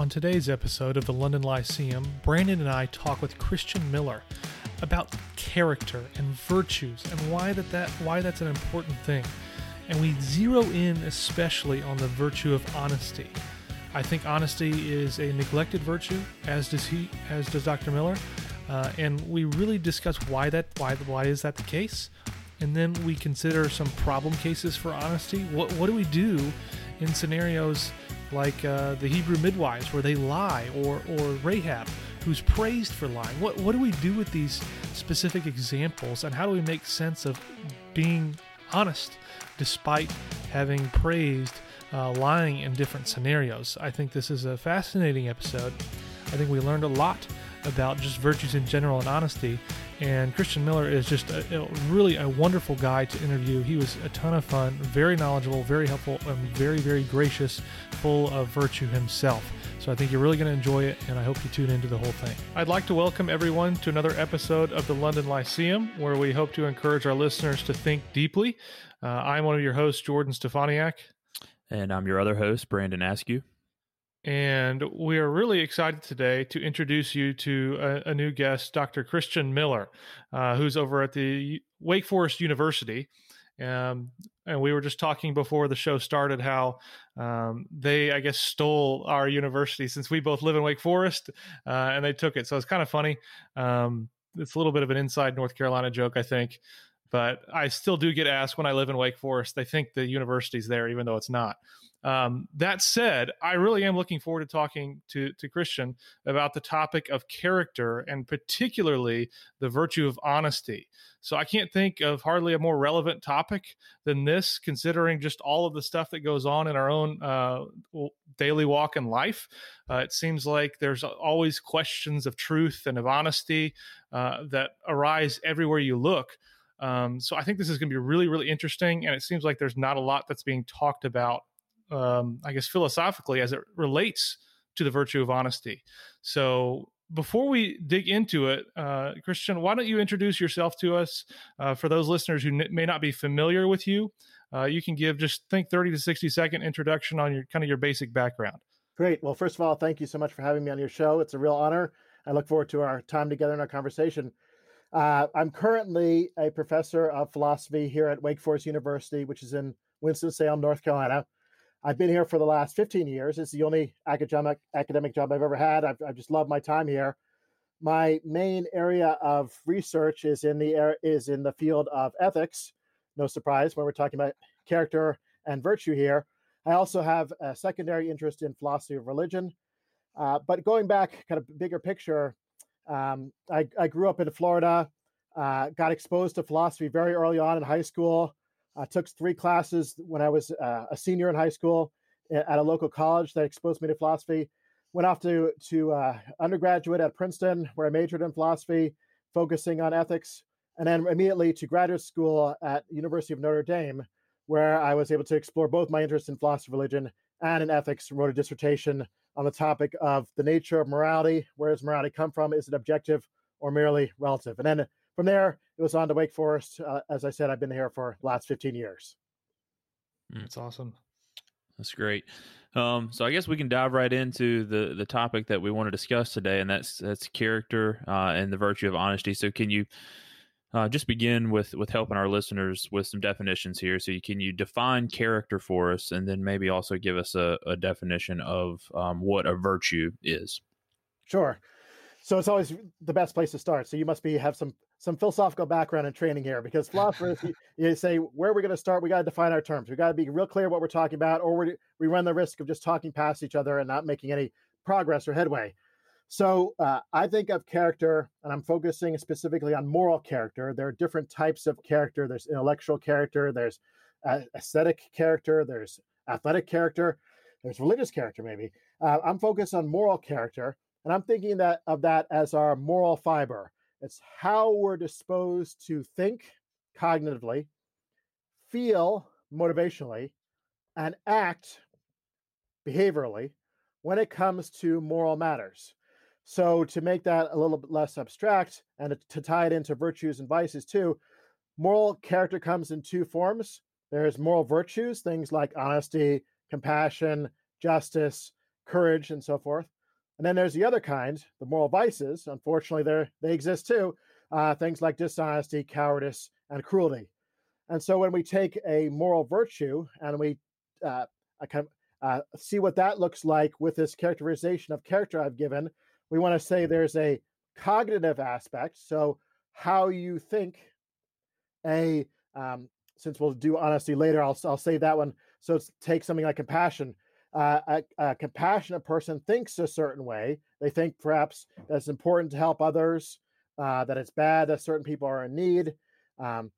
On today's episode of the London Lyceum, Brandon and I talk with Christian Miller about character and virtues and why that, that why that's an important thing. And we zero in especially on the virtue of honesty. I think honesty is a neglected virtue, as does he, as does Dr. Miller, uh, and we really discuss why that why why is that the case, and then we consider some problem cases for honesty. What what do we do in scenarios like uh, the Hebrew midwives where they lie, or or Rahab who's praised for lying? What what do we do with these specific examples, and how do we make sense of being honest despite having praised uh, lying in different scenarios? I think this is a fascinating episode. I think we learned a lot about just virtues in general and honesty. And Christian Miller is just a, a, really a wonderful guy to interview. He was a ton of fun, very knowledgeable, very helpful, and very, very gracious, full of virtue himself. So I think you're really going to enjoy it, and I hope you tune into the whole thing. I'd like to welcome everyone to another episode of the London Lyceum, where we hope to encourage our listeners to think deeply. Uh, I'm one of your hosts, Jordan Steffaniak. And I'm your other host, Brandon Askew. And we are really excited today to introduce you to a, a new guest, Dr. Christian Miller, uh, who's over at the Wake Forest University. Um, and we were just talking before the show started how um, they, I guess, stole our university since we both live in Wake Forest, uh, and they took it. So it's kind of funny. Um, it's a little bit of an inside North Carolina joke, I think, but I still do get asked when I live in Wake Forest. They think the university's there, even though it's not. Um, that said, I really am looking forward to talking to, to Christian about the topic of character and particularly the virtue of honesty. So I can't think of hardly a more relevant topic than this, considering just all of the stuff that goes on in our own uh, daily walk in life. Uh, it seems like there's always questions of truth and of honesty uh, that arise everywhere you look. Um, so I think this is going to be really, really interesting. And it seems like there's not a lot that's being talked about um, I guess, philosophically as it relates to the virtue of honesty. So, before we dig into it, uh, Christian, why don't you introduce yourself to us? Uh, for those listeners who n- may not be familiar with you, uh, you can give just think 30 to 60 second introduction on your kind of your basic background. Great. Well, first of all, thank you so much for having me on your show. It's a real honor. I look forward to our time together and our conversation. Uh, I'm currently a professor of philosophy here at Wake Forest University, which is in Winston-Salem, North Carolina. I've been here for the last 15 years. It's the only academic academic job I've ever had. I've, I've just loved my time here. My main area of research is in the is in the field of ethics. No surprise when we're talking about character and virtue here. I also have a secondary interest in philosophy of religion. Uh, but going back, kind of bigger picture, um, I, I, grew up in Florida, uh, got exposed to philosophy very early on in high school. I took three classes when I was uh, a senior in high school at a local college that exposed me to philosophy. Went off to to uh, undergraduate at Princeton, where I majored in philosophy, focusing on ethics, and then immediately to graduate school at University of Notre Dame, where I was able to explore both my interests in philosophy religion and in ethics. Wrote a dissertation on the topic of the nature of morality. Where does morality come from? Is it objective or merely relative? And then from there, it was on to Wake Forest. Uh, as I said, I've been here for the last 15 years. Hmm. That's awesome. That's great. Um, so I guess we can dive right into the the topic that we want to discuss today, and that's that's character uh, and the virtue of honesty. So can you uh, just begin with with helping our listeners with some definitions here? So you, can you define character for us, and then maybe also give us a, a definition of um, what a virtue is? Sure. So it's always the best place to start. So you must be have some some philosophical background and training here because philosophers you, you, say where are we going to start? We got to define our terms. We got to be real clear what we're talking about or we we run the risk of just talking past each other and not making any progress or headway. So uh, i think of character and i'm focusing specifically on moral character. There are different types of character. There's intellectual character there's uh, aesthetic character there's athletic character there's religious character maybe. Uh, i'm focused on moral character and i'm thinking that of that as our moral fiber it's how we're disposed to think cognitively, feel motivationally, and act behaviorally when it comes to moral matters. So, to make that a little bit less abstract and to tie it into virtues and vices too, moral character comes in two forms. There's moral virtues, things like honesty, compassion, justice, courage, and so forth. And then there's the other kind, the moral vices. Unfortunately, they they exist too. Uh, things like dishonesty, cowardice, and cruelty. And so when we take a moral virtue and we uh, kind of, uh, see what that looks like with this characterization of character I've given, we want to say there's a cognitive aspect. So how you think a um, since we'll do honesty later, I'll I'll say that one. So take something like compassion. Uh, a, a, compassionate person thinks a certain way. They think perhaps that it's important to help others, uh, that it's bad that certain people are in need. Um,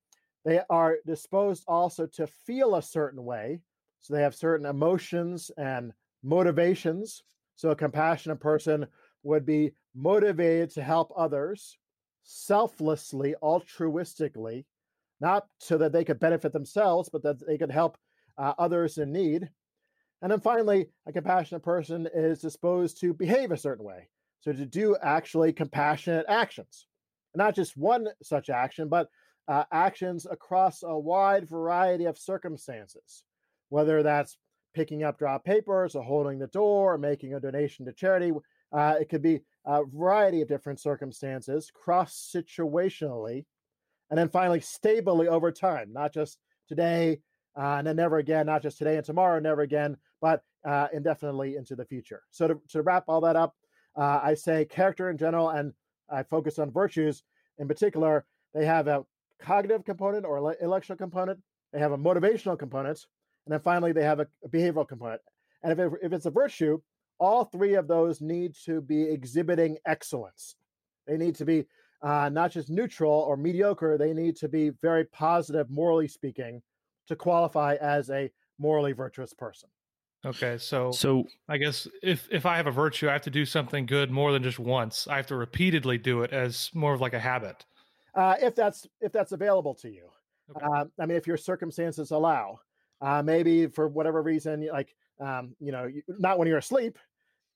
they are disposed also to feel a certain way. So they have certain emotions and motivations. So a compassionate person would be motivated to help others selflessly, altruistically, not so that they could benefit themselves, but that they could help uh, others in need. And then finally, a compassionate person is disposed to behave a certain way. So to do actually compassionate actions. Not just one such action, but uh, actions across a wide variety of circumstances, whether that's picking up drop papers or holding the door or making a donation to charity. Uh, it could be a variety of different circumstances, cross situationally, and then finally stably over time, not just today uh, and then never again, not just today and tomorrow, never again, but uh, indefinitely into the future. So to, to wrap all that up, uh, I say character in general, and I focus on virtues in particular. They have a cognitive component or intellectual component. They have a motivational component, and then finally they have a, a behavioral component. And if, it, if it's a virtue, all three of those need to be exhibiting excellence. They need to be uh, not just neutral or mediocre. They need to be very positive, morally speaking, to qualify as a morally virtuous person. Okay, so so I guess if if I have a virtue, I have to do something good more than just once. I have to repeatedly do it as more of like a habit uh, if that's if that's available to you. Okay. Uh, I mean, if your circumstances allow, uh, maybe for whatever reason, like um, you know, not when you're asleep,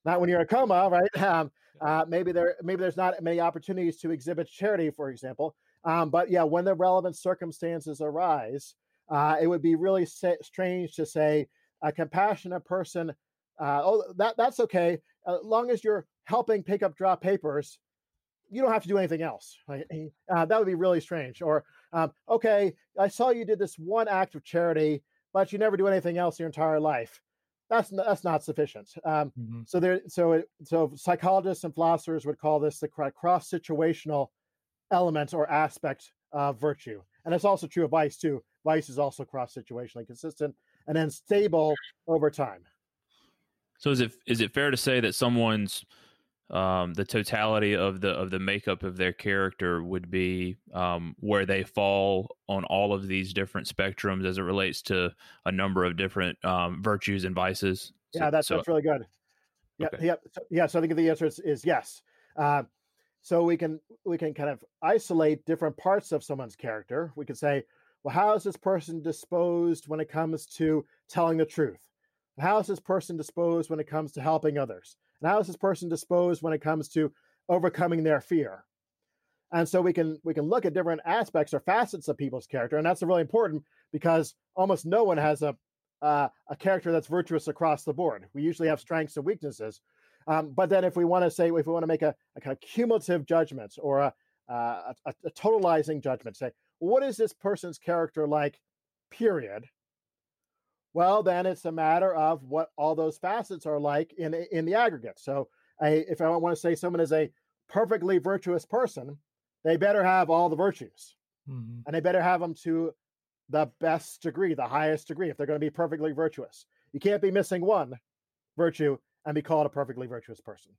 not when you're in a coma, right? Um, uh, maybe there maybe there's not many opportunities to exhibit charity, for example. Um, but yeah, when the relevant circumstances arise, uh, it would be really sa- strange to say a compassionate person. Uh, oh, that that's okay, as long as you're helping pick up drop papers you don't have to do anything else. Right? Uh, that would be really strange. Or, um, okay, I saw you did this one act of charity, but you never do anything else your entire life. That's that's not sufficient. Um, mm-hmm. So there, so it, so psychologists and philosophers would call this the cross situational element or aspect of virtue, and it's also true of vice too. Vice is also cross situationally consistent and then stable over time. So is it is it fair to say that someone's um, the totality of the of the makeup of their character would be um, where they fall on all of these different spectrums as it relates to a number of different um, virtues and vices. So, yeah, that's so, that's really good. Yeah, okay. yeah, so, yeah. So I think the answer is, is yes. Uh, so we can we can kind of isolate different parts of someone's character. We could say, well, how is this person disposed when it comes to telling the truth? How is this person disposed when it comes to helping others? And how is this person disposed when it comes to overcoming their fear? And so we can we can look at different aspects or facets of people's character, and that's really important because almost no one has a uh, a character that's virtuous across the board. We usually have strengths and weaknesses. Um, but then, if we want to say, if we want to make a, a kind of cumulative judgment or a, uh, a, a totalizing judgment, say, what is this person's character like? Period. Well, then it's a matter of what all those facets are like in in the aggregate. So, I, if I want to say someone is a perfectly virtuous person, they better have all the virtues, mm-hmm. and they better have them to the best degree, the highest degree. If they're going to be perfectly virtuous, you can't be missing one virtue and be called a perfectly virtuous person.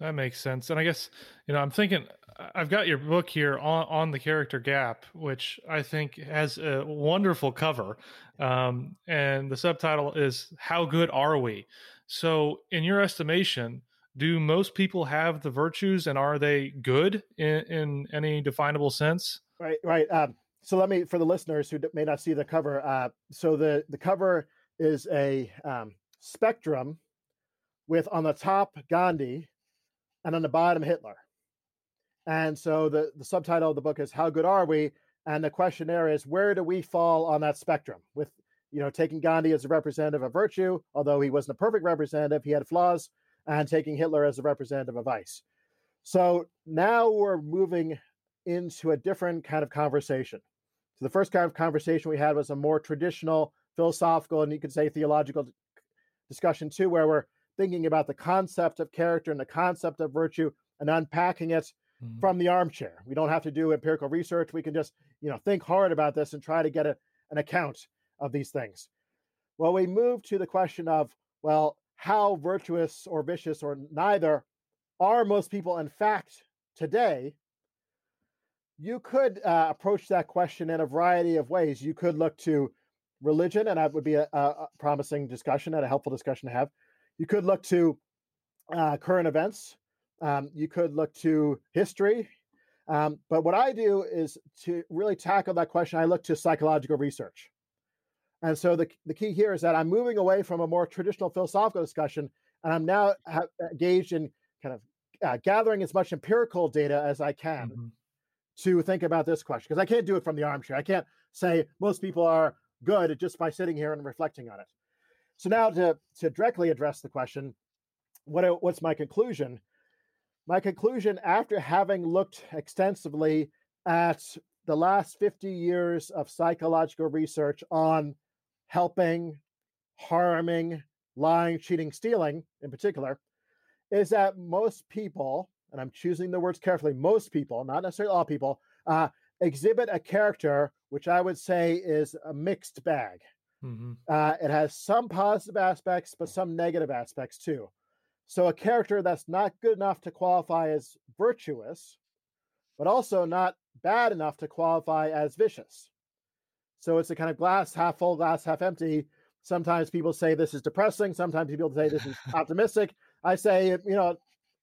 That makes sense. And I guess, you know, I'm thinking I've got your book here on, on the character gap, which I think has a wonderful cover. Um, and the subtitle is How Good Are We? So, in your estimation, do most people have the virtues and are they good in, in any definable sense? Right, right. Um, so, let me, for the listeners who may not see the cover, uh, so the, the cover is a um, spectrum with on the top Gandhi and on the bottom Hitler. And so the, the subtitle of the book is How Good Are We? And the questionnaire is where do we fall on that spectrum with you know, taking Gandhi as a representative of virtue, although he wasn't a perfect representative, he had flaws, and taking Hitler as a representative of vice. So now we're moving into a different kind of conversation. So the first kind of conversation we had was a more traditional philosophical and you could say theological discussion too, where we're thinking about the concept of character and the concept of virtue and unpacking it mm-hmm. from the armchair. We don't have to do empirical research. We can just, you know, think hard about this and try to get a, an account of these things. Well, we move to the question of, well, how virtuous or vicious or neither are most people in fact today you could uh, approach that question in a variety of ways you could look to religion and that would be a, a promising discussion and a helpful discussion to have you could look to uh, current events um, you could look to history um, but what i do is to really tackle that question i look to psychological research and so the, the key here is that I'm moving away from a more traditional philosophical discussion, and I'm now ha- engaged in kind of uh, gathering as much empirical data as I can mm-hmm. to think about this question. Because I can't do it from the armchair. I can't say most people are good just by sitting here and reflecting on it. So now to, to directly address the question, what, what's my conclusion? My conclusion, after having looked extensively at the last 50 years of psychological research on helping, harming, lying, cheating, stealing in particular, is that most people, and I'm choosing the words carefully, most people, not necessarily all people, uh, exhibit a character which I would say is a mixed bag. Mm-hmm. Uh, it has some positive aspects, but some negative aspects too. So, a character that's not good enough to qualify as virtuous, but also not bad enough to qualify as vicious. So it's a kind of glass half full, glass half empty. Sometimes people say this is depressing. Sometimes people say this is optimistic. I say, you know,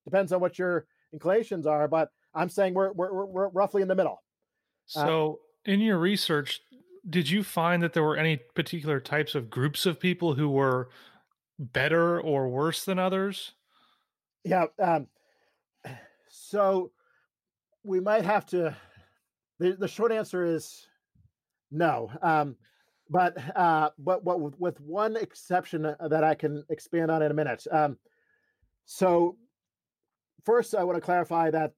depends on what your inclinations are, but I'm saying we're we're, we're roughly in the middle. Uh, so, uh, in your research, did you find that there were any particular types of groups of people who were better or worse than others? Yeah. Um, so we might have to. The, the short answer is no. Um, but uh, but what with, one exception uh, that I can expand on in a minute. Um, so first, I want to clarify that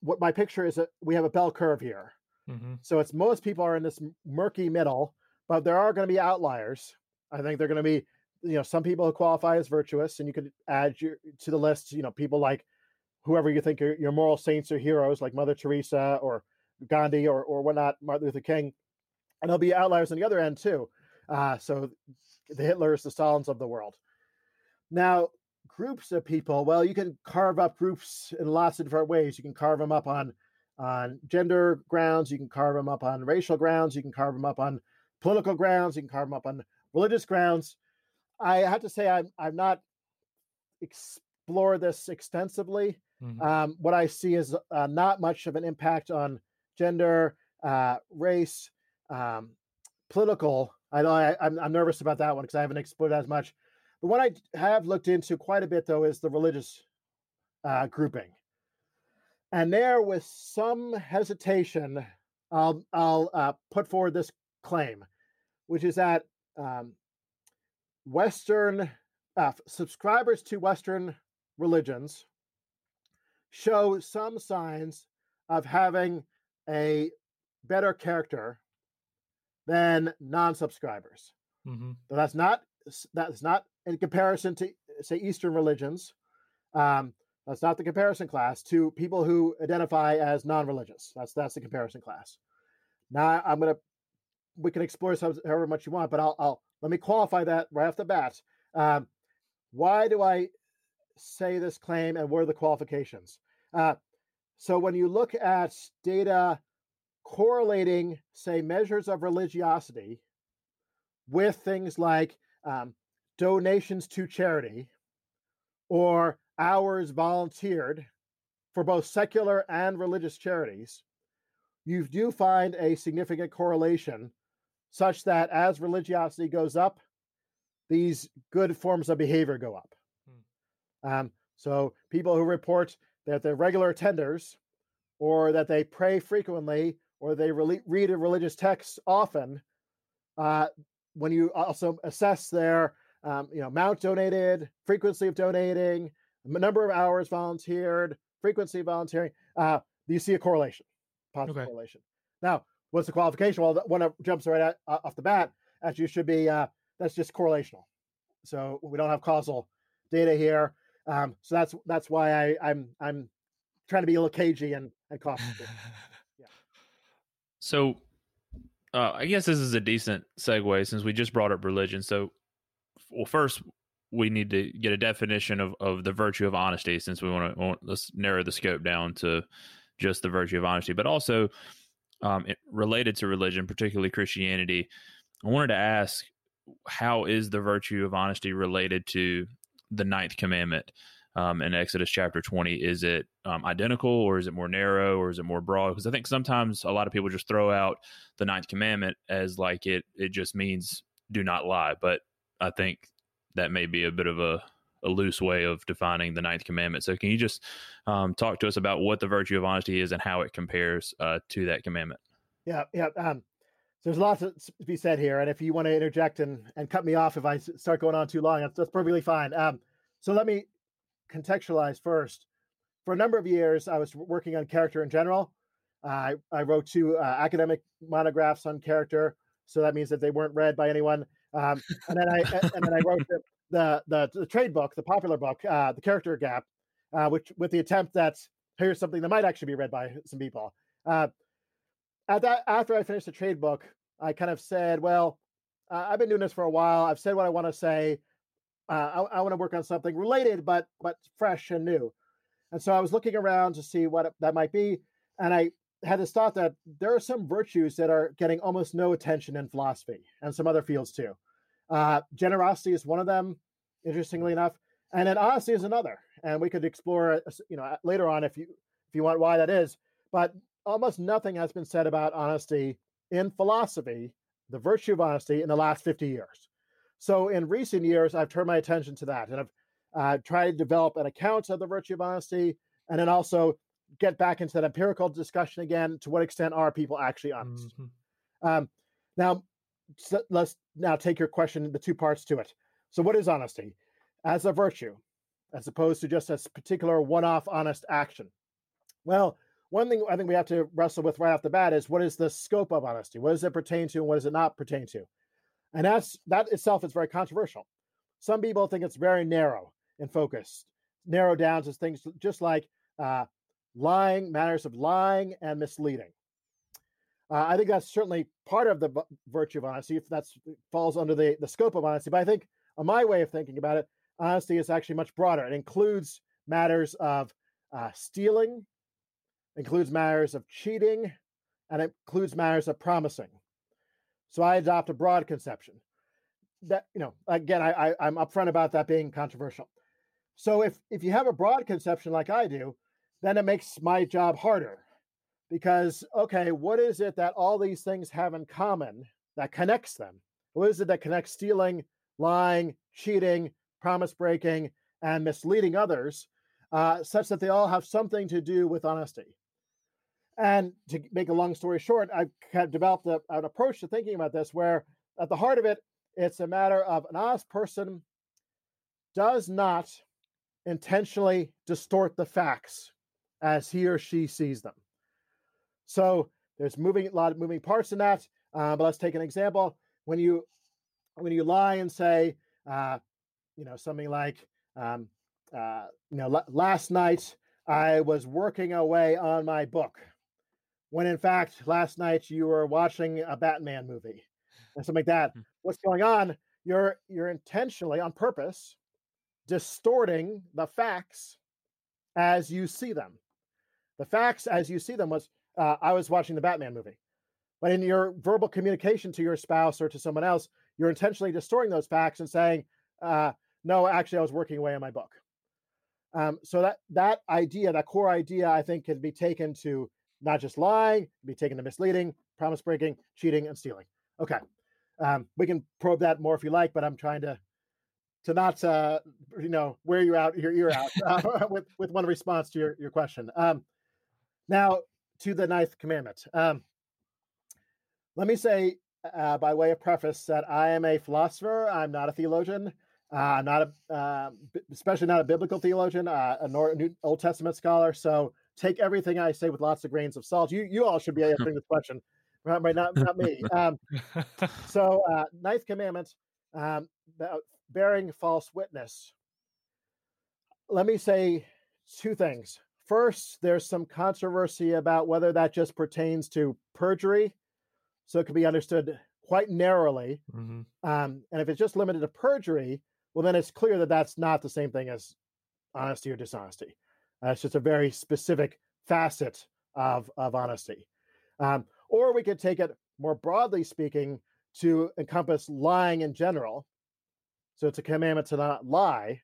what my picture is that we have a bell curve here. Mm-hmm. So it's most people are in this murky middle, but there are going to be outliers. I think they're going to be, you know, some people who qualify as virtuous, and you could add your, to the list, you know, people like whoever you think are your moral saints or heroes, like Mother Teresa or Gandhi or or whatnot, Martin Luther King and there'll be outliers on the other end too. Uh, so the Hitlers, the Stalins of the world. Now, groups of people, well, you can carve up groups in lots of different ways. You can carve them up on on gender grounds, you can carve them up on racial grounds, you can carve them up on political grounds, you can carve them up on religious grounds. I have to say I'm I'm not explored this extensively. Mm-hmm. Um, what I see is uh, not much of an impact on gender, uh, race, um, political. I know I, am I'm nervous about that one because I haven't explored as much. The one I have looked into quite a bit though is the religious uh, grouping, and there, with some hesitation, I'll I'll uh, put forward this claim, which is that um, Western uh, subscribers to Western religions show some signs of having a better character than non-subscribers. Mm-hmm. But that's not that's not in comparison to say Eastern religions. Um, that's not the comparison class to people who identify as non-religious. That's that's the comparison class. Now I'm gonna we can explore however much you want, but I'll, I'll let me qualify that right off the bat. Um, why do I say this claim, and what are the qualifications? Uh, so when you look at data correlating, say, measures of religiosity with things like um, donations to charity or hours volunteered for both secular and religious charities, you do find a significant correlation such that as religiosity goes up, these good forms of behavior go up. Hmm. Um, so people who report that they're regular attenders or that they pray frequently or they re- read a religious text often, uh, when you also assess their um, you know amount donated, frequency of donating, number of hours volunteered, frequency of volunteering, uh, you see a correlation, positive okay. correlation. Now, what's the qualification? Well, one jumps right at, uh, off the bat, actually should be uh, that's just correlational. So we don't have causal data here. Um, so that's that's why I, I'm I'm trying to be a little cagey and, and cautious. yeah. So uh, I guess this is a decent segue since we just brought up religion. So, well, first we need to get a definition of, of the virtue of honesty since we want to let's narrow the scope down to just the virtue of honesty, but also um, it, related to religion, particularly Christianity. I wanted to ask, how is the virtue of honesty related to the ninth commandment um, in Exodus chapter 20? Is it um, identical or is it more narrow or is it more broad? Because I think sometimes a lot of people just throw out the ninth commandment as like it, it just means do not lie. But I think that may be a bit of a, a loose way of defining the ninth commandment. So, can you just um, talk to us about what the virtue of honesty is and how it compares uh, to that commandment? Yeah, yeah. Um, there's lots to be said here, and if you want to interject and, and cut me off if I start going on too long, that's, that's perfectly fine. Um, so let me contextualize first. For a number of years, I was working on character in general. Uh, I, I wrote two uh, academic monographs on character, so that means that they weren't read by anyone. Um, and then I and then I wrote the the, the, the trade book, the popular book, uh, the Character Gap, uh, which with the attempt that here's something that might actually be read by some people. Uh, at that after I finished the trade book, I kind of said, well, I've been doing this for a while. I've said what I want to say. Uh, I, I want to work on something related, but but fresh and new. And so I was looking around to see what that might be, and I had this thought that there are some virtues that are getting almost no attention in philosophy and some other fields too. Uh, generosity is one of them, interestingly enough, and then honesty is another. And we could explore, you know, later on if you if you want why that is. But almost nothing has been said about honesty in philosophy, the virtue of honesty, in the last 50 years. So in recent years, I've turned my attention to that, and I've uh, tried to develop an account of the virtue of honesty, and then also get back into that empirical discussion again. To what extent are people actually honest? Mm-hmm. Um, now, so let's now take your question, the two parts to it. So, what is honesty as a virtue, as opposed to just a particular one off honest action? Well, one thing I think we have to wrestle with right off the bat is what is the scope of honesty? What does it pertain to and what does it not pertain to? And that's that itself is very controversial. Some people think it's very narrow and focused, narrow down to things just like uh, lying, matters of lying and misleading. Uh, I think that's certainly part of the virtue of honesty, if that falls under the, the scope of honesty. But I think, on my way of thinking about it, honesty is actually much broader. It includes matters of uh, stealing, includes matters of cheating, and it includes matters of promising. So I adopt a broad conception. That you know, again, I, I I'm upfront about that being controversial. So if if you have a broad conception like I do, then it makes my job harder because okay what is it that all these things have in common that connects them? What is it that connects stealing lying cheating promise breaking and misleading others uh, such that they all have something to do with honesty? And to make a long story short i've kind of developed a, an approach to thinking about this where at the heart of it it's a matter of an honest person does not intentionally distort the facts as he or she sees them. So there's moving a lot of moving parts in that. Uh, but let's take an example. When you when you lie and say, uh, you know, something like, um, uh, you know, l- last night I was working away on my book, when in fact last night you were watching a Batman movie, and something like that. Mm-hmm. What's going on? You're you're intentionally on purpose distorting the facts as you see them. The facts, as you see them, was uh, I was watching the Batman movie. But in your verbal communication to your spouse or to someone else, you're intentionally distorting those facts and saying, uh, "No, actually, I was working away on my book." Um, so that that idea, that core idea, I think, can be taken to not just lying, be taken to misleading, promise breaking, cheating, and stealing. Okay, um, we can probe that more if you like, but I'm trying to to not uh, you know wear you out your ear out uh, with with one response to your your question. Um, now, to the ninth commandment. Um, let me say uh, by way of preface, that I am a philosopher. I'm not a theologian. Uh, I'm not a, uh, especially not a biblical theologian, uh, a New Old Testament scholar. So take everything I say with lots of grains of salt. You you all should be answering this question, right? Not not me. Um, so uh, ninth commandment, um, bearing false witness. Let me say two things. First, there's some controversy about whether that just pertains to perjury, so it can be understood quite narrowly. Mm-hmm. Um, and if it's just limited to perjury, well, then it's clear that that's not the same thing as honesty or dishonesty. Uh, it's just a very specific facet of, of honesty. Um, or we could take it more broadly speaking to encompass lying in general. So it's a commandment to not lie.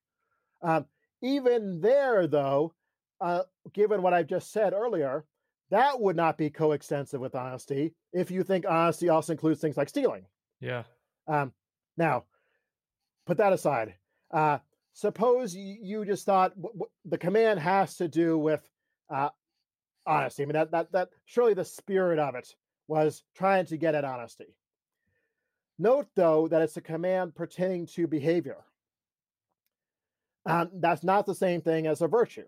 Um, even there, though, uh, given what I've just said earlier, that would not be coextensive with honesty if you think honesty also includes things like stealing. Yeah. Um, now, put that aside. Uh, suppose you just thought w- w- the command has to do with uh, honesty. I mean, that that that surely the spirit of it was trying to get at honesty. Note though that it's a command pertaining to behavior. Um, that's not the same thing as a virtue.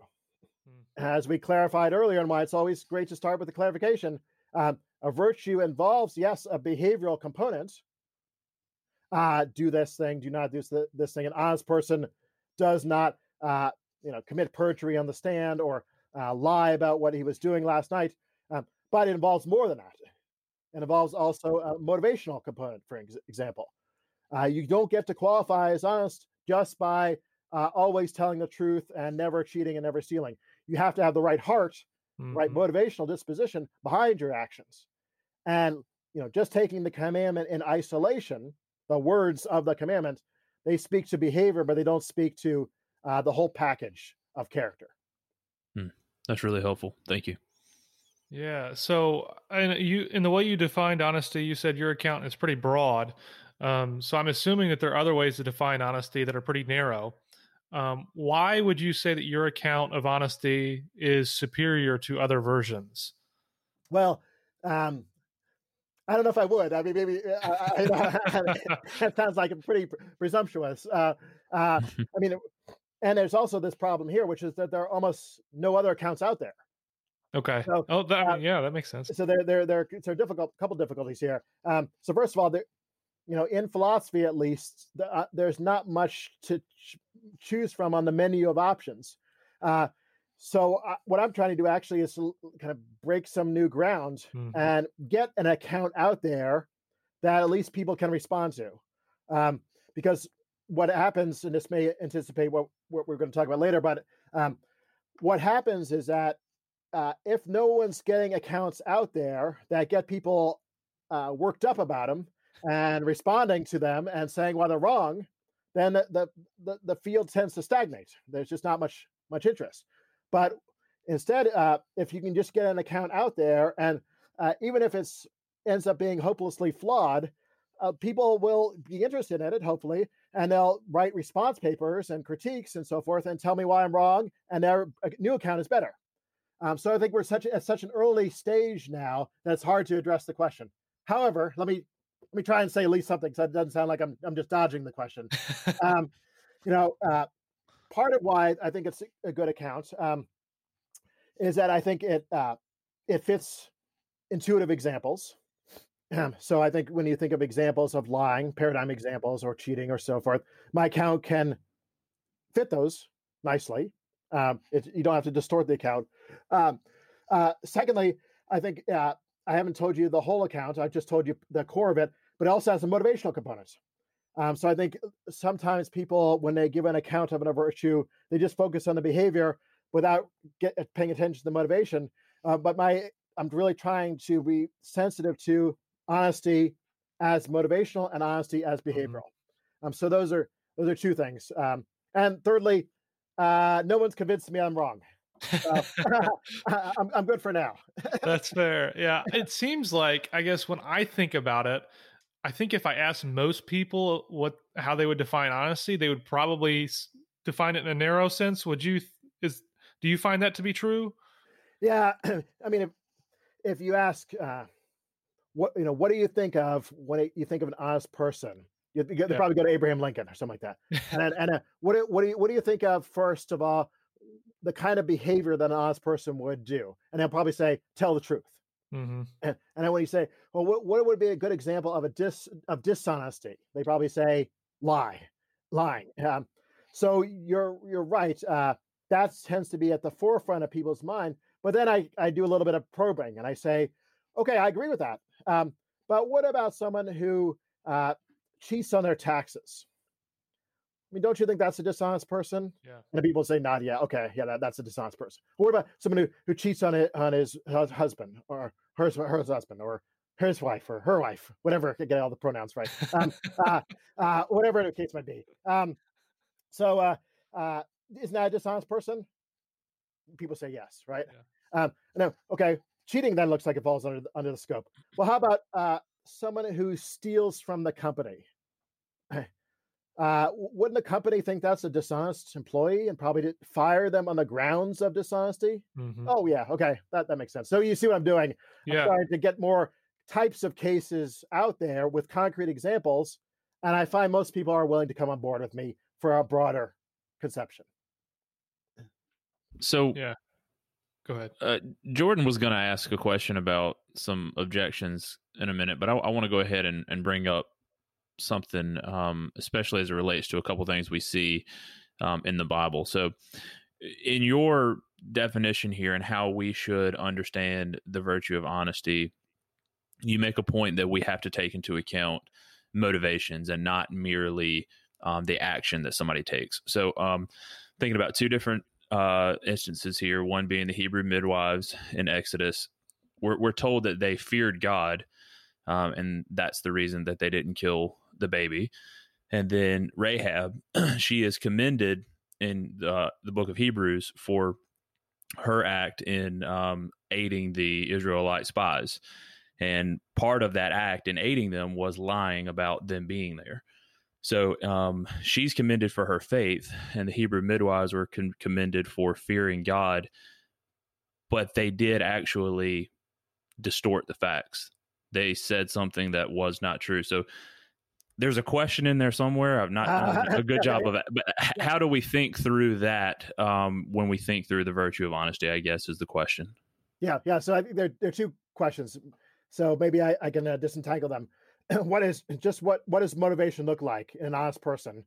As we clarified earlier, and why it's always great to start with the clarification, um, a virtue involves, yes, a behavioral component, uh, do this thing, do not do this thing. An honest person does not, uh, you know, commit perjury on the stand or uh, lie about what he was doing last night. Um, but it involves more than that. It involves also a motivational component, for ex- example. Uh, you don't get to qualify as honest just by uh, always telling the truth and never cheating and never stealing. You have to have the right heart, mm-hmm. right motivational disposition behind your actions. And you know, just taking the commandment in isolation the words of the commandment, they speak to behavior, but they don't speak to uh, the whole package of character. Hmm. That's really helpful. Thank you. Yeah. So, and you in the way you defined honesty, you said your account is pretty broad. Um, so I'm assuming that there are other ways to define honesty that are pretty narrow. Um, why would you say that your account of honesty is superior to other versions? Well, um, I don't know if I would. I mean, maybe uh, I, I, that sounds like pretty presumptuous. Uh, uh, I mean, and there's also this problem here, which is that there are almost no other accounts out there. Okay. So, oh, that, uh, yeah, that makes sense. So there, there, there, there are difficult, couple difficulties here. Um, so first of all, there, you know, in philosophy at least, the, uh, there's not much to ch- choose from on the menu of options. Uh, so uh, what I'm trying to do actually is to kind of break some new ground mm-hmm. and get an account out there that at least people can respond to. Um, because what happens, and this may anticipate what, what we're going to talk about later, but um, what happens is that uh, if no one's getting accounts out there that get people uh, worked up about them and responding to them and saying why they're wrong, then the, the, the field tends to stagnate. There's just not much much interest. But instead, uh, if you can just get an account out there, and uh, even if it ends up being hopelessly flawed, uh, people will be interested in it, hopefully, and they'll write response papers and critiques and so forth, and tell me why I'm wrong, and their new account is better. Um, so I think we're such at such an early stage now that it's hard to address the question. However, let me let me try and say at least something, so it doesn't sound like I'm I'm just dodging the question. um, you know, uh, part of why I think it's a good account um, is that I think it uh, it fits intuitive examples. Um, so I think when you think of examples of lying, paradigm examples, or cheating, or so forth, my account can fit those nicely. Um, it, you don't have to distort the account. Um, uh, secondly, I think uh, I haven't told you the whole account. I've just told you the core of it, but it also has some motivational components. Um, so I think uh, sometimes people, when they give an account of a virtue, they just focus on the behavior without get, uh, paying attention to the motivation. Uh, but my, I'm really trying to be sensitive to honesty as motivational and honesty as mm-hmm. behavioral. Mm-hmm. Um, so those are those are two things. Um, and thirdly, uh, no one's convinced me I'm wrong. So, I'm, I'm good for now. That's fair. Yeah, it seems like I guess when I think about it, I think if I asked most people what how they would define honesty, they would probably define it in a narrow sense. Would you is do you find that to be true? Yeah, I mean, if if you ask, uh, what you know, what do you think of when you think of an honest person? You, they Yeah. probably go to Abraham Lincoln or something like that. And and uh, what do, what do you what do you think of first of all the kind of behavior that an honest person would do? And they'll probably say, tell the truth. hmm And and then when you say, well, what, what would be a good example of a dis of dishonesty? They probably say lie, lying. Um, so you're you're right. Uh, that tends to be at the forefront of people's mind. But then I I do a little bit of probing and I say, okay, I agree with that. Um, but what about someone who uh, cheats on their taxes? I mean, don't you think that's a dishonest person? Yeah. And people say, "Not yeah, okay, yeah, that, that's a dishonest person." What about someone who, who cheats on it on his, hus- husband or her her husband or his wife or her wife, whatever? Get all the pronouns right. Um, uh, uh, whatever the case might be. Um, so, uh, uh, isn't that a dishonest person? People say yes, right? Um, no, okay. Cheating then looks like it falls under the, under the scope. Well, how about uh, someone who steals from the company? Uh, wouldn't the company think that's a dishonest employee and probably fire them on the grounds of dishonesty? hmm Oh yeah, okay, that that makes sense. So you see what I'm doing? I'm Yeah. trying to get more types of cases out there with concrete examples, and I find most people are willing to come on board with me for a broader conception. So Yeah. Go ahead. uh, Jordan was going to ask a question about some objections in a minute, but I, I want to go ahead and, and bring up something, um, especially as it relates to a couple things we see um, in the Bible. So, in your definition here and how we should understand the virtue of honesty, you make a point that we have to take into account motivations and not merely um, the action that somebody takes. So, um, thinking about two different uh, instances here, one being the Hebrew midwives in Exodus, we're, we're told that they feared God, um, and that's the reason that they didn't kill the baby. And then Rahab, she is commended in the, the book of Hebrews for her act in um, aiding the Israelite spies. And part of that act in aiding them was lying about them being there. So um, she's commended for her faith, and the Hebrew midwives were con- commended for fearing God, but they did actually distort the facts. They said something that was not true. So there's a question in there somewhere. I've not done a good job of it. But how do we think through that um, when we think through the virtue of honesty? I guess is the question. Yeah, yeah. So I think there, there are two questions. So maybe I, I can uh, disentangle them. what is just what what does motivation look like in an honest person?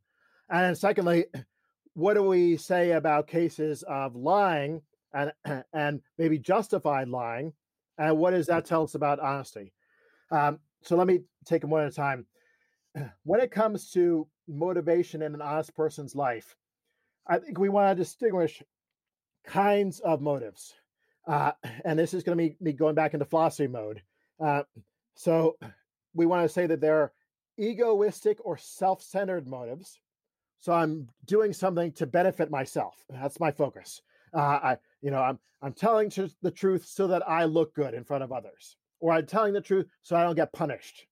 And secondly, what do we say about cases of lying and and maybe justified lying? And what does that tell us about honesty? Um, so let me take them one at a time. When it comes to motivation in an honest person's life, I think we want to distinguish kinds of motives uh, and this is going to be me going back into philosophy mode. Uh, so we want to say that there are egoistic or self-centered motives. So I'm doing something to benefit myself. That's my focus. Uh, I, you know, I'm I'm telling the truth so that I look good in front of others, or I'm telling the truth so I don't get punished.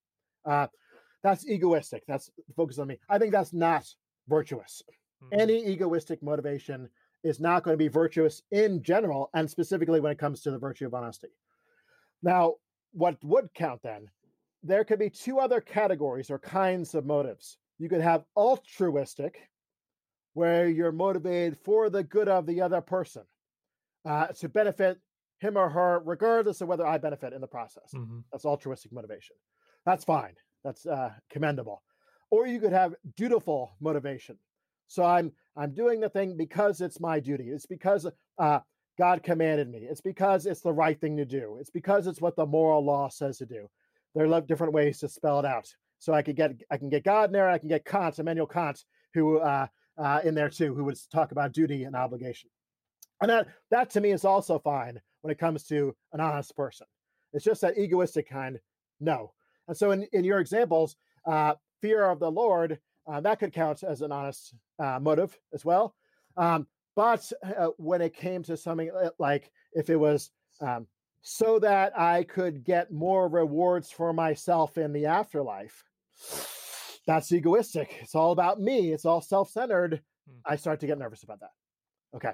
That's egoistic. That's focused on me. I think that's not virtuous Mhm. any egoistic motivation is not going to be virtuous in general and specifically when it comes to the virtue of honesty now what would count then there could be two other categories or kinds of motives you could have altruistic where you're motivated for the good of the other person uh, to benefit him or her regardless of whether i benefit in the process Mhm. that's altruistic motivation. That's fine. That's uh, commendable. Or you could have dutiful motivation. So I'm I'm doing the thing because it's my duty. It's because uh, God commanded me. It's because it's the right thing to do. It's because it's what the moral law says to do. There are different ways to spell it out. So I could get I can get God in there. I can get Kant, Immanuel Kant, who uh, uh, in there too, who would talk about duty and obligation. And that that to me is also fine when it comes to an honest person. It's just that egoistic kind, no. And so in, in your examples, uh, fear of the Lord, uh, that could count as an honest uh, motive as well. Um, but uh, when it came to something like if it was um, so that I could get more rewards for myself in the afterlife, that's egoistic. It's all about me. It's all self-centered. Hmm. I start to get nervous about that. Okay.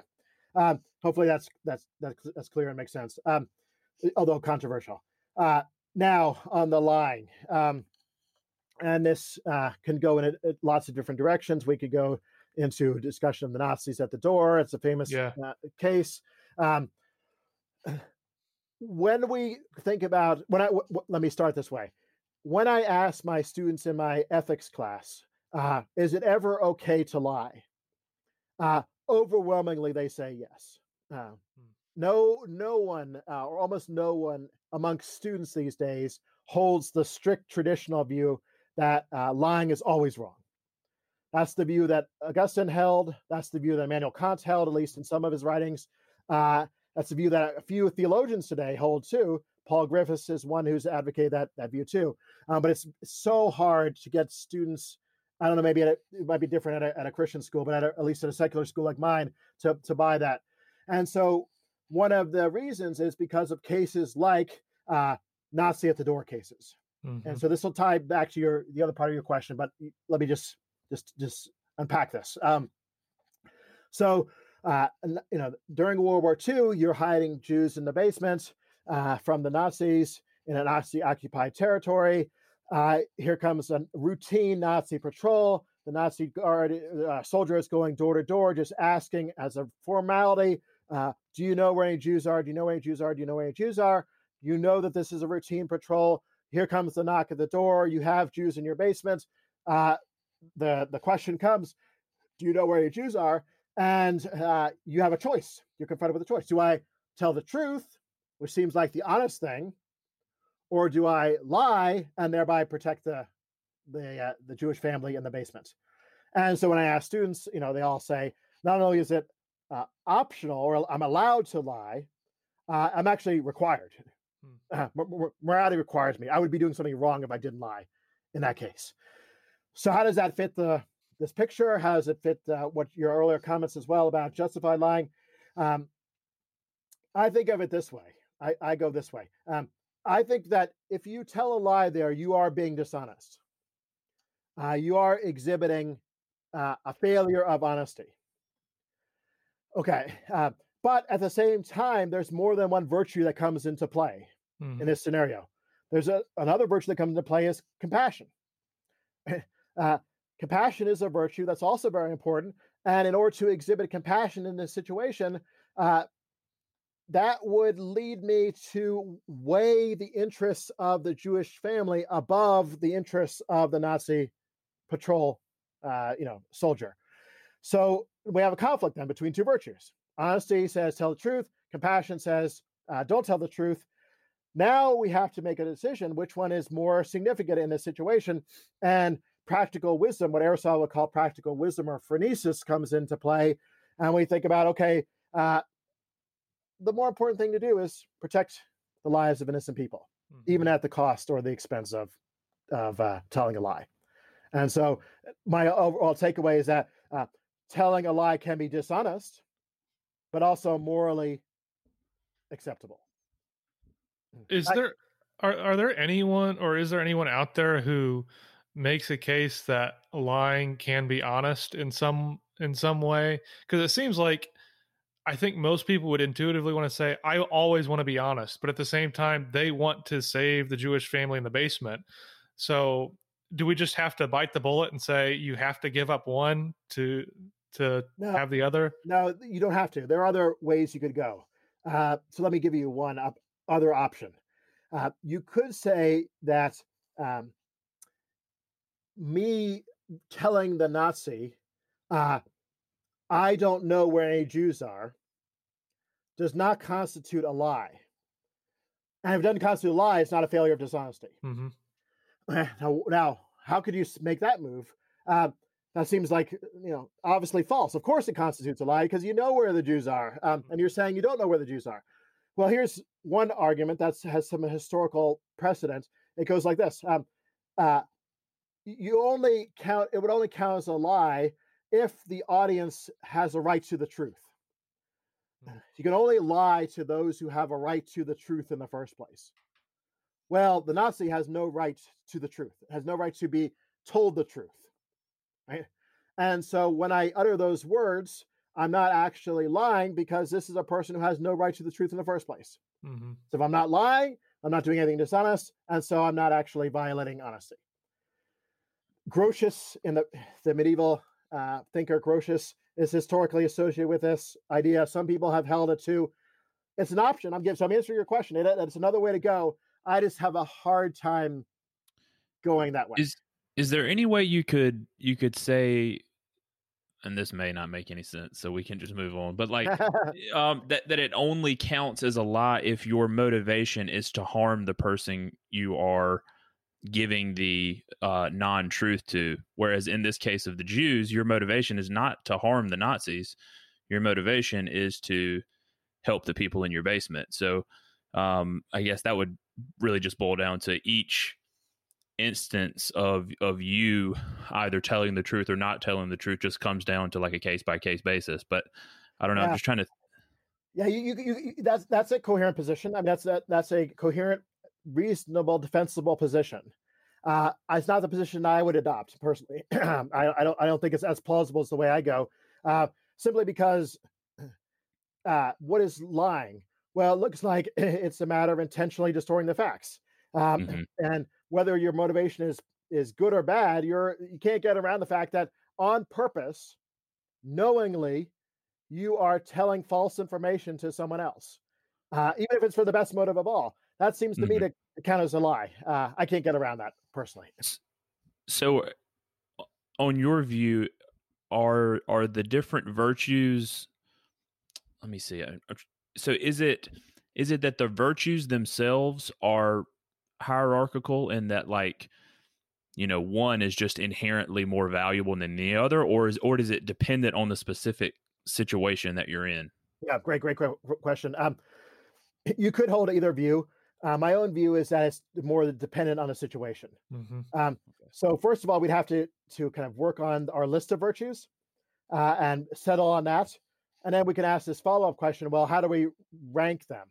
Um, hopefully that's that's that's that's clear and makes sense. Um, although controversial. Uh, now on the line, um, and this uh, can go in a, a, lots of different directions. We could go into a discussion of the Nazis at the door. It's a famous Yeah. uh, case. Um, when we think about when I w- w- let me start this way. When I ask my students in my ethics class, uh, is it ever okay to lie? Uh, overwhelmingly, they say yes. Uh, no, no one, uh, or almost no one amongst students these days holds the strict traditional view that uh, lying is always wrong. That's the view that Augustine held. That's the view that Immanuel Kant held, at least in some of his writings. Uh, that's the view that a few theologians today hold too. Paul Griffiths is one who's advocated that that view too. Um, but it's so hard to get students. I don't know. Maybe a, it might be different at a, at a Christian school, but at, a, at least at a secular school like mine, to to buy that. And so one of the reasons is because of cases like uh, Nazi at the door cases. Mhm. And so this will tie back to your the other part of your question, but let me just just just unpack this. Um, so uh, you know, during World War II, you're hiding Jews in the basement uh, from the Nazis in a Nazi occupied territory. Uh, here comes a routine Nazi patrol. The Nazi guard uh, soldier is going door to door, just asking as a formality, uh, "Do you know where any Jews are? Do you know where any Jews are? Do you know where any Jews are? You know that this is a routine patrol. Here comes the knock at the door. You have Jews in your basement. Uh, the the question comes, do you know where your Jews are? And uh, you have a choice. You're confronted with a choice. Do I tell the truth, which seems like the honest thing, or do I lie and thereby protect the the uh, the Jewish family in the basement? And so when I ask students, you know, they all say not only is it uh, optional or I'm allowed to lie, uh, I'm actually required. Uh, mor- mor- morality requires me. I would be doing something wrong if I didn't lie in that case. So how does that fit the this picture? How does it fit uh, what your earlier comments as well about justified lying? Um, I think of it this way. I, I go this way. Um, I think that if you tell a lie there, you are being dishonest. Uh, you are exhibiting uh, a failure of honesty. Okay. Uh, but at the same time, there's more than one virtue that comes into play Mhm. in this scenario. There's a, another virtue that comes into play is compassion. Uh, compassion is a virtue that's also very important. And in order to exhibit compassion in this situation, uh, that would lead me to weigh the interests of the Jewish family above the interests of the Nazi patrol, uh, you know, soldier. So we have a conflict then between two virtues. Honesty says tell the truth. Compassion says uh, don't tell the truth. Now we have to make a decision which one is more significant in this situation. And practical wisdom, what Aristotle would call practical wisdom or phronesis, comes into play. And we think about okay, uh, the more important thing to do is protect the lives of innocent people, Mhm. even at the cost or the expense of of uh, telling a lie. And so, my overall takeaway is that uh, telling a lie can be dishonest, but also morally acceptable. Mm, is I- there are are there anyone or is there anyone out there who makes a case that lying can be honest in some in some way? Because it seems like I think most people would intuitively want to say, I always want to be honest, but at the same time, they want to save the Jewish family in the basement. So do we just have to bite the bullet and say you have to give up one to to No. have the other? No, you don't have to. There are other ways you could go. Uh, so let me give you one op- other option. Uh, you could say that um, me telling the Nazi, uh, I don't know where any Jews are, does not constitute a lie. And if it doesn't constitute a lie, it's not a failure of dishonesty. hmm now, now, how could you make that move? Uh, that seems like you know obviously false. Of course, it constitutes a lie because you know where the Jews are, um, and you're saying you don't know where the Jews are. Well, here's one argument that has some historical precedent. It goes like this: um, uh, you only count. It would only count as a lie if the audience has a right to the truth. You can only lie to those who have a right to the truth in the first place. Well, the Nazi has no right to the truth, has no right to be told the truth. Right. And so when I utter those words, I'm not actually lying because this is a person who has no right to the truth in the first place. hmm So if I'm not lying, I'm not doing anything dishonest, and so I'm not actually violating honesty. Grotius, in the, the medieval uh, thinker Grotius, is historically associated with this idea. Some people have held it to. It's an option. I'm giving. So I'm answering your question. It, it's another way to go. I just have a hard time going that way. Is is there any way you could you could say and this may not make any sense so we can just move on but like um that that it only counts as a lie if your motivation is to harm the person you are giving the uh, non-truth to? Whereas in this case of the jews your motivation is not to harm the nazis your motivation is to help the people in your basement. So um, i guess that would really just boil down to each instance of of you either telling the truth or not telling the truth just comes down to like a case by case basis but i don't know yeah. i'm just trying to yeah you, you, you, that's that's a coherent position i mean that's that that's a coherent reasonable defensible position uh it's not the position i would adopt personally I, I don't i don't think it's as plausible as the way i go uh simply because uh what is lying well it looks like it's a matter of intentionally distorting the facts um, mm-hmm. and whether your motivation is is good or bad, you're you can't get around the fact that on purpose, knowingly, you are telling false information to someone else, uh, even if it's for the best motive of all. That seems to mm-hmm. me to count as a lie. Uh, I can't get around that personally. So, on your view, are are the different virtues? Let me see. So, is it is it that the virtues themselves are hierarchical in that like you know one is just inherently more valuable than the other or is or is it dependent on the specific situation that you're in? Yeah great great, great question. Um you could hold either view. Uh, my own view is that it's more dependent on the situation. Mm-hmm. um, so first of all we'd have to to kind of work on our list of virtues uh, and settle on that. And then we can ask this follow-up question well how do we rank them?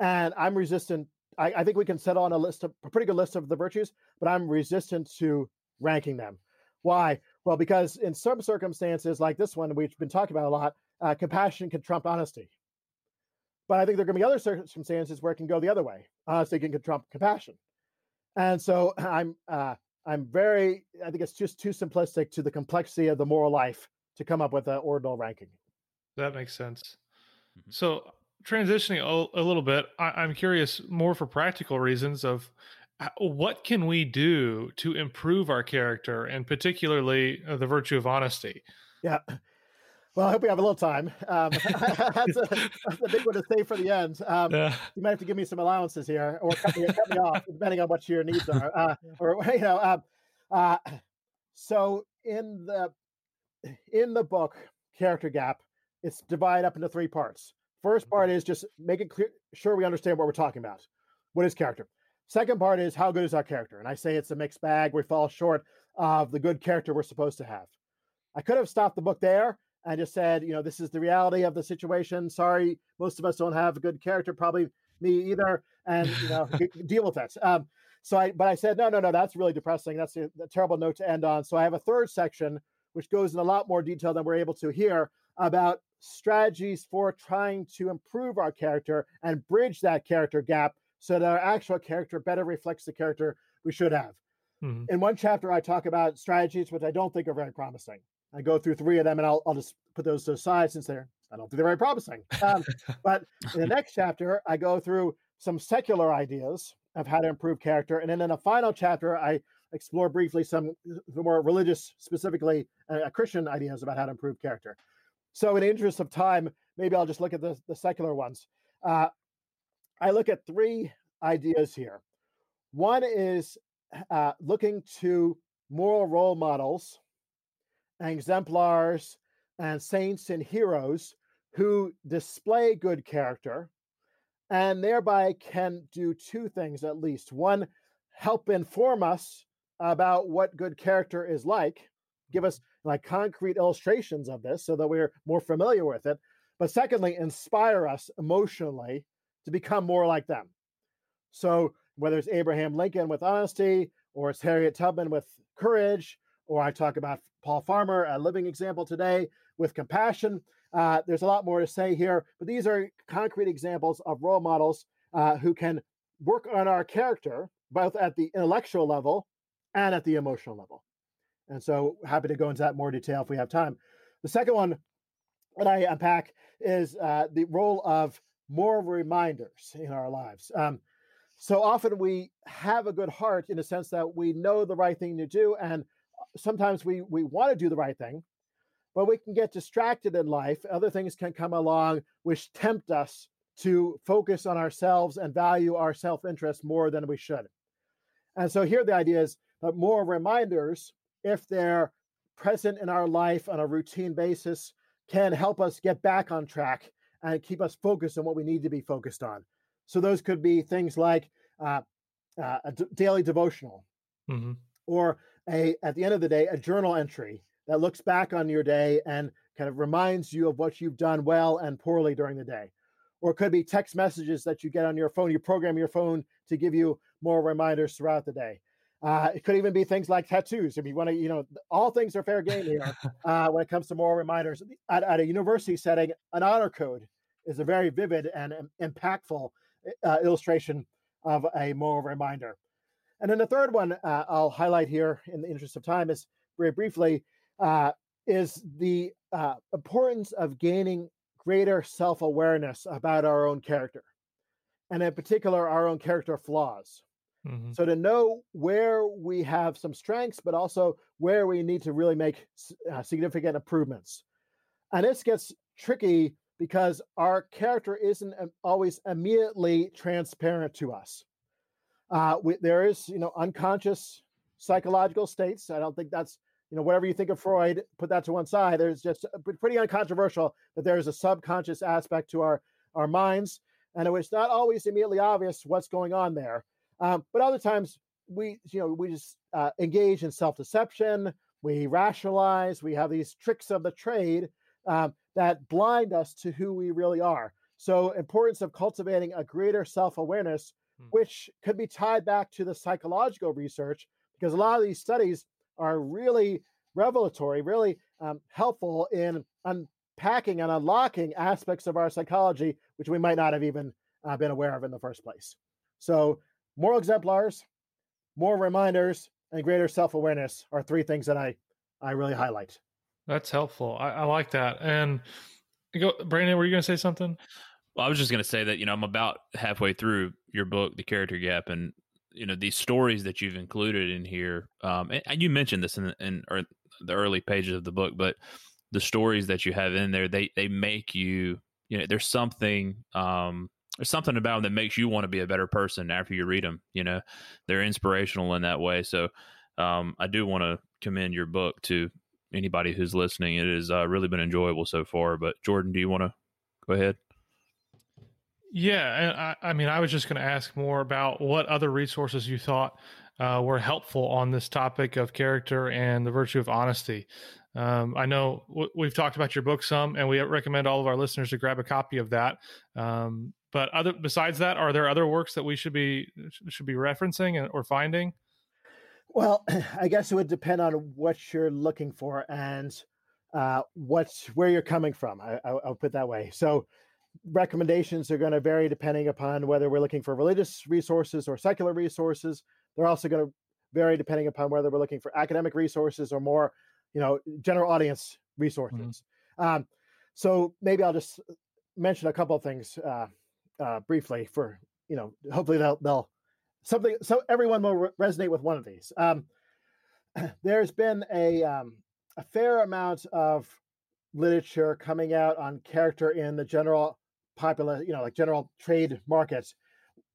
And i'm resistant I, I think we can settle on a list of a pretty good list of the virtues, but I'm resistant to ranking them. Why? Well, because in some circumstances like this one, we've been talking about a lot, uh, compassion can trump honesty. But I think there are going to be other circumstances where it can go the other way. Honesty can trump compassion. And so I'm uh, I'm very I think it's just too simplistic to the complexity of the moral life to come up with an ordinal ranking. That makes sense. Mm-hmm. So transitioning a, a little bit, I, am curious more for practical reasons of what can we do to improve our character and particularly uh, the virtue of honesty. Yeah. Well, I hope we have a little time. Um, that's, a, that's, a, big one to save for the end. Um, yeah. You might have to give me some allowances here, or cut me, cut me off, depending on what your needs are. Uh, or you know, um, uh, so in the in the book, character gap, it's divided up into three parts. First part mm-hmm. is just making clear, sure we understand what we're talking about. What is character? Second part is how good is our character? And I say it's a mixed bag. We fall short of the good character we're supposed to have. I could have stopped the book there and just said, you know, this is the reality of the situation. Sorry, most of us don't have a good character, probably me either, and you know, deal with it. Um, so I, but I said, no, no, no, that's really depressing. That's a, a terrible note to end on. So I have a third section which goes in a lot more detail than we're able to here about strategies for trying to improve our character and bridge that character gap so that our actual character better reflects the character we should have. Mm-hmm. In one chapter, I talk about strategies which I don't think are very promising. I go through three of them and I'll, I'll just put those the since they're, I don't think they're very promising. Um, but in the next chapter, I go through some secular ideas of how to improve character. And then in the final chapter, I explore briefly some more religious, specifically uh, Christian ideas about how to improve character. So, in interest of time, maybe I'll just look at the, the secular ones. Uh, I look at three ideas here. One is uh, looking to moral role models, and exemplars, and saints and heroes who display good character and thereby can do two things at least. One, help inform us about what good character is like, give us like concrete illustrations of this so that we're more familiar with it. But secondly, inspire us emotionally to become more like them. So whether it's Abraham Lincoln with honesty, or it's Harriet Tubman with courage, or I talk about Paul Farmer, a living example today with compassion. Uh, there's a lot more to say here, but these are concrete examples of role models uh, who can work on our character both at the intellectual level and at the emotional level. And so, happy to go into that more detail if we have time. The second one that I unpack is uh, the role of moral reminders in our lives. Um, so often we have a good heart in the sense that we know the right thing to do, and sometimes we we want to do the right thing, but we can get distracted in life. Other things can come along which tempt us to focus on ourselves and value our self interest more than we should. And so here the idea is that moral reminders, if they're present in our life on a routine basis, can help us get back on track and keep us focused on what we need to be focused on. So those could be things like uh, uh, a d- daily devotional, mm-hmm. or a at the end of the day a journal entry that looks back on your day and kind of reminds you of what you've done well and poorly during the day. Or it could be text messages that you get on your phone. You program your phone to give you moral reminders throughout the day. Uh, it could even be things like tattoos. If you want to, you know, all things are fair game here uh, when it comes to moral reminders. At, at, a university setting, an honor code is a very vivid and um, impactful uh, illustration of a moral reminder. And then the third one uh, I'll highlight here in the interest of time is very briefly uh, is the uh, importance of gaining greater self awareness about our own character, and in particular, our own character flaws. Mm-hmm. So to know where we have some strengths, but also where we need to really make uh, significant improvements. And this gets tricky because our character isn't always immediately transparent to us. Uh, we, there is, you know, unconscious psychological states. I don't think that's, you know, whatever you think of Freud, put that to one side. There's just pretty uncontroversial that there is a subconscious aspect to our our minds, and it's not always immediately obvious what's going on there. Um, but other times we, you know, we just uh, engage in self-deception. We rationalize. We have these tricks of the trade um, that blind us to who we really are. So, importance of cultivating a greater self-awareness, hmm. which could be tied back to the psychological research, because a lot of these studies are really revelatory, really um, helpful in unpacking and unlocking aspects of our psychology which we might not have even uh, been aware of in the first place. So, moral exemplars, moral reminders, and greater self awareness are three things that I, I really highlight. That's helpful. I, I like that. And go, Brandon, were you going to say something? Well, I was just going to say that, you know, I'm about halfway through your book, The Character Gap, and, you know, these stories that you've included in here. Um, and, and you mentioned this in, in or the early pages of the book, but the stories that you have in there, they, they make you, you know, there's something, um, there's something about them that makes you want to be a better person after you read them. You know, they're inspirational in that way. So um, I do want to commend your book to anybody who's listening. It has uh, really been enjoyable so far. But Jordan, do you want to go ahead? Yeah, I, I mean, I was just going to ask more about what other resources you thought uh, were helpful on this topic of character and the virtue of honesty. Um, I know w- we've talked about your book some, and we recommend all of our listeners to grab a copy of that. Um, but other besides that, are there other works that we should be should be referencing or finding? Well, I guess it would depend on what you're looking for and uh, what's where you're coming from. I, will put that way. So, recommendations are going to vary depending upon whether we're looking for religious resources or secular resources. They're also going to vary depending upon whether we're looking for academic resources or more, you know, general audience mm-hmm. resources. Mm-hmm. Um, so maybe I'll just mention a couple of things. Uh, uh, briefly for you know hopefully they'll they'll something so everyone will re- resonate with one of these. Um, there's been a um, a fair amount of literature coming out on character in the general popular you know like general trade markets.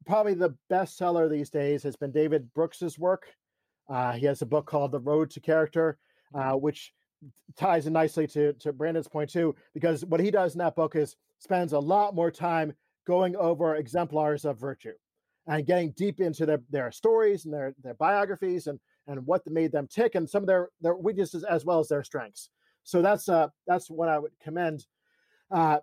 Probably the bestseller these days has been David Brooks's work. Uh, he has a book called The Road to Character, uh, which ties in nicely to to Brandon's point too, because what he does in that book is spends a lot more time going over exemplars of virtue and getting deep into their, their stories and their, their biographies and, and what made them tick and some of their, their weaknesses as well as their strengths. So that's uh, that's what I would commend. Uh,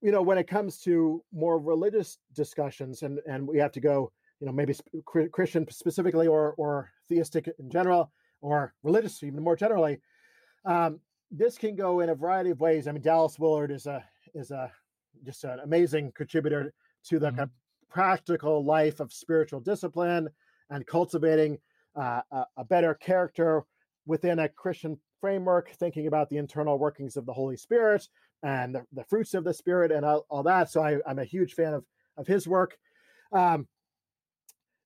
you know, when it comes to more religious discussions, and and we have to go, you know, maybe Christian specifically or or theistic in general, or religious even more generally. Um, this can go in a variety of ways. I mean, Dallas Willard is a is a just an amazing contributor to the mm-hmm. kind of practical life of spiritual discipline and cultivating uh, a, a better character within a Christian framework, thinking about the internal workings of the Holy Spirit and the, the fruits of the Spirit and all, all that. So I, am a huge fan of of his work. Um,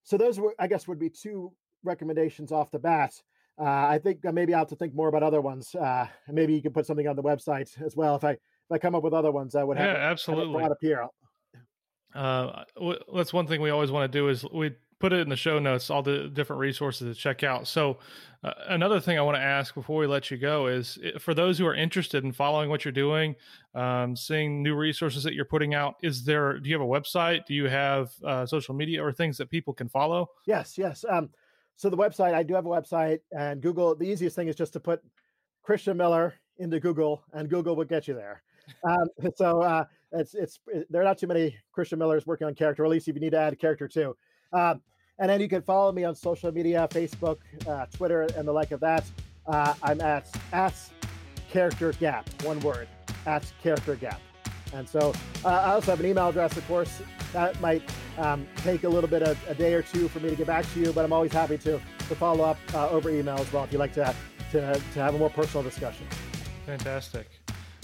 so those were, I guess, would be two recommendations off the bat. Uh, I think maybe I'll have to think more about other ones. Uh, maybe you can put something on the website as well. If I if I come up with other ones, I would have yeah, absolutely. brought up here. Uh, that's one thing we always want to do is we put it in the show notes all the different resources to check out. So uh, another thing i want to ask before we let you go is for those who are interested in following what you're doing um, seeing new resources that you're putting out is there do you have a website? Do you have uh, social media or things that people can follow? Yes yes um, so the website i do have a website and google the easiest thing is just to put christian miller into google and google will get you there um, so uh, it's it's it, there are not too many christian millers working on character at least if you need to add character too um, and then you can follow me on social media Facebook, uh, Twitter, and the like of that. Uh, I'm at, at character gap, one word, at character gap. And so uh, I also have an email address, of course. That might um, take a little bit of a day or two for me to get back to you, but I'm always happy to, to follow up uh, over email as well if you'd like to, to, to have a more personal discussion. Fantastic.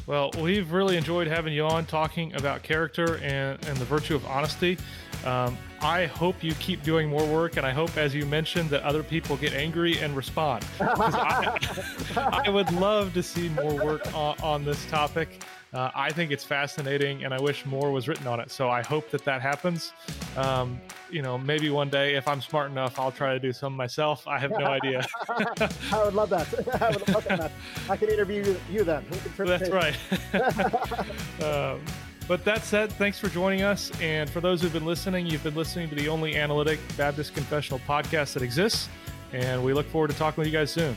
Well, we've really enjoyed having you on talking about character and, and the virtue of honesty. Um, I hope you keep doing more work, and I hope, as you mentioned, that other people get angry and respond. I, I, would love to see more work on, on this topic. Uh, I think it's fascinating, and I wish more was written on it. So I hope that that happens. Um, you know, maybe one day, if I'm smart enough, I'll try to do some myself. I have no idea. I would love that. I would love that. I can interview you then. That's right. um, but that said, thanks for joining us. And for those who've been listening, you've been listening to the only analytic Baptist confessional podcast that exists. And we look forward to talking with you guys soon.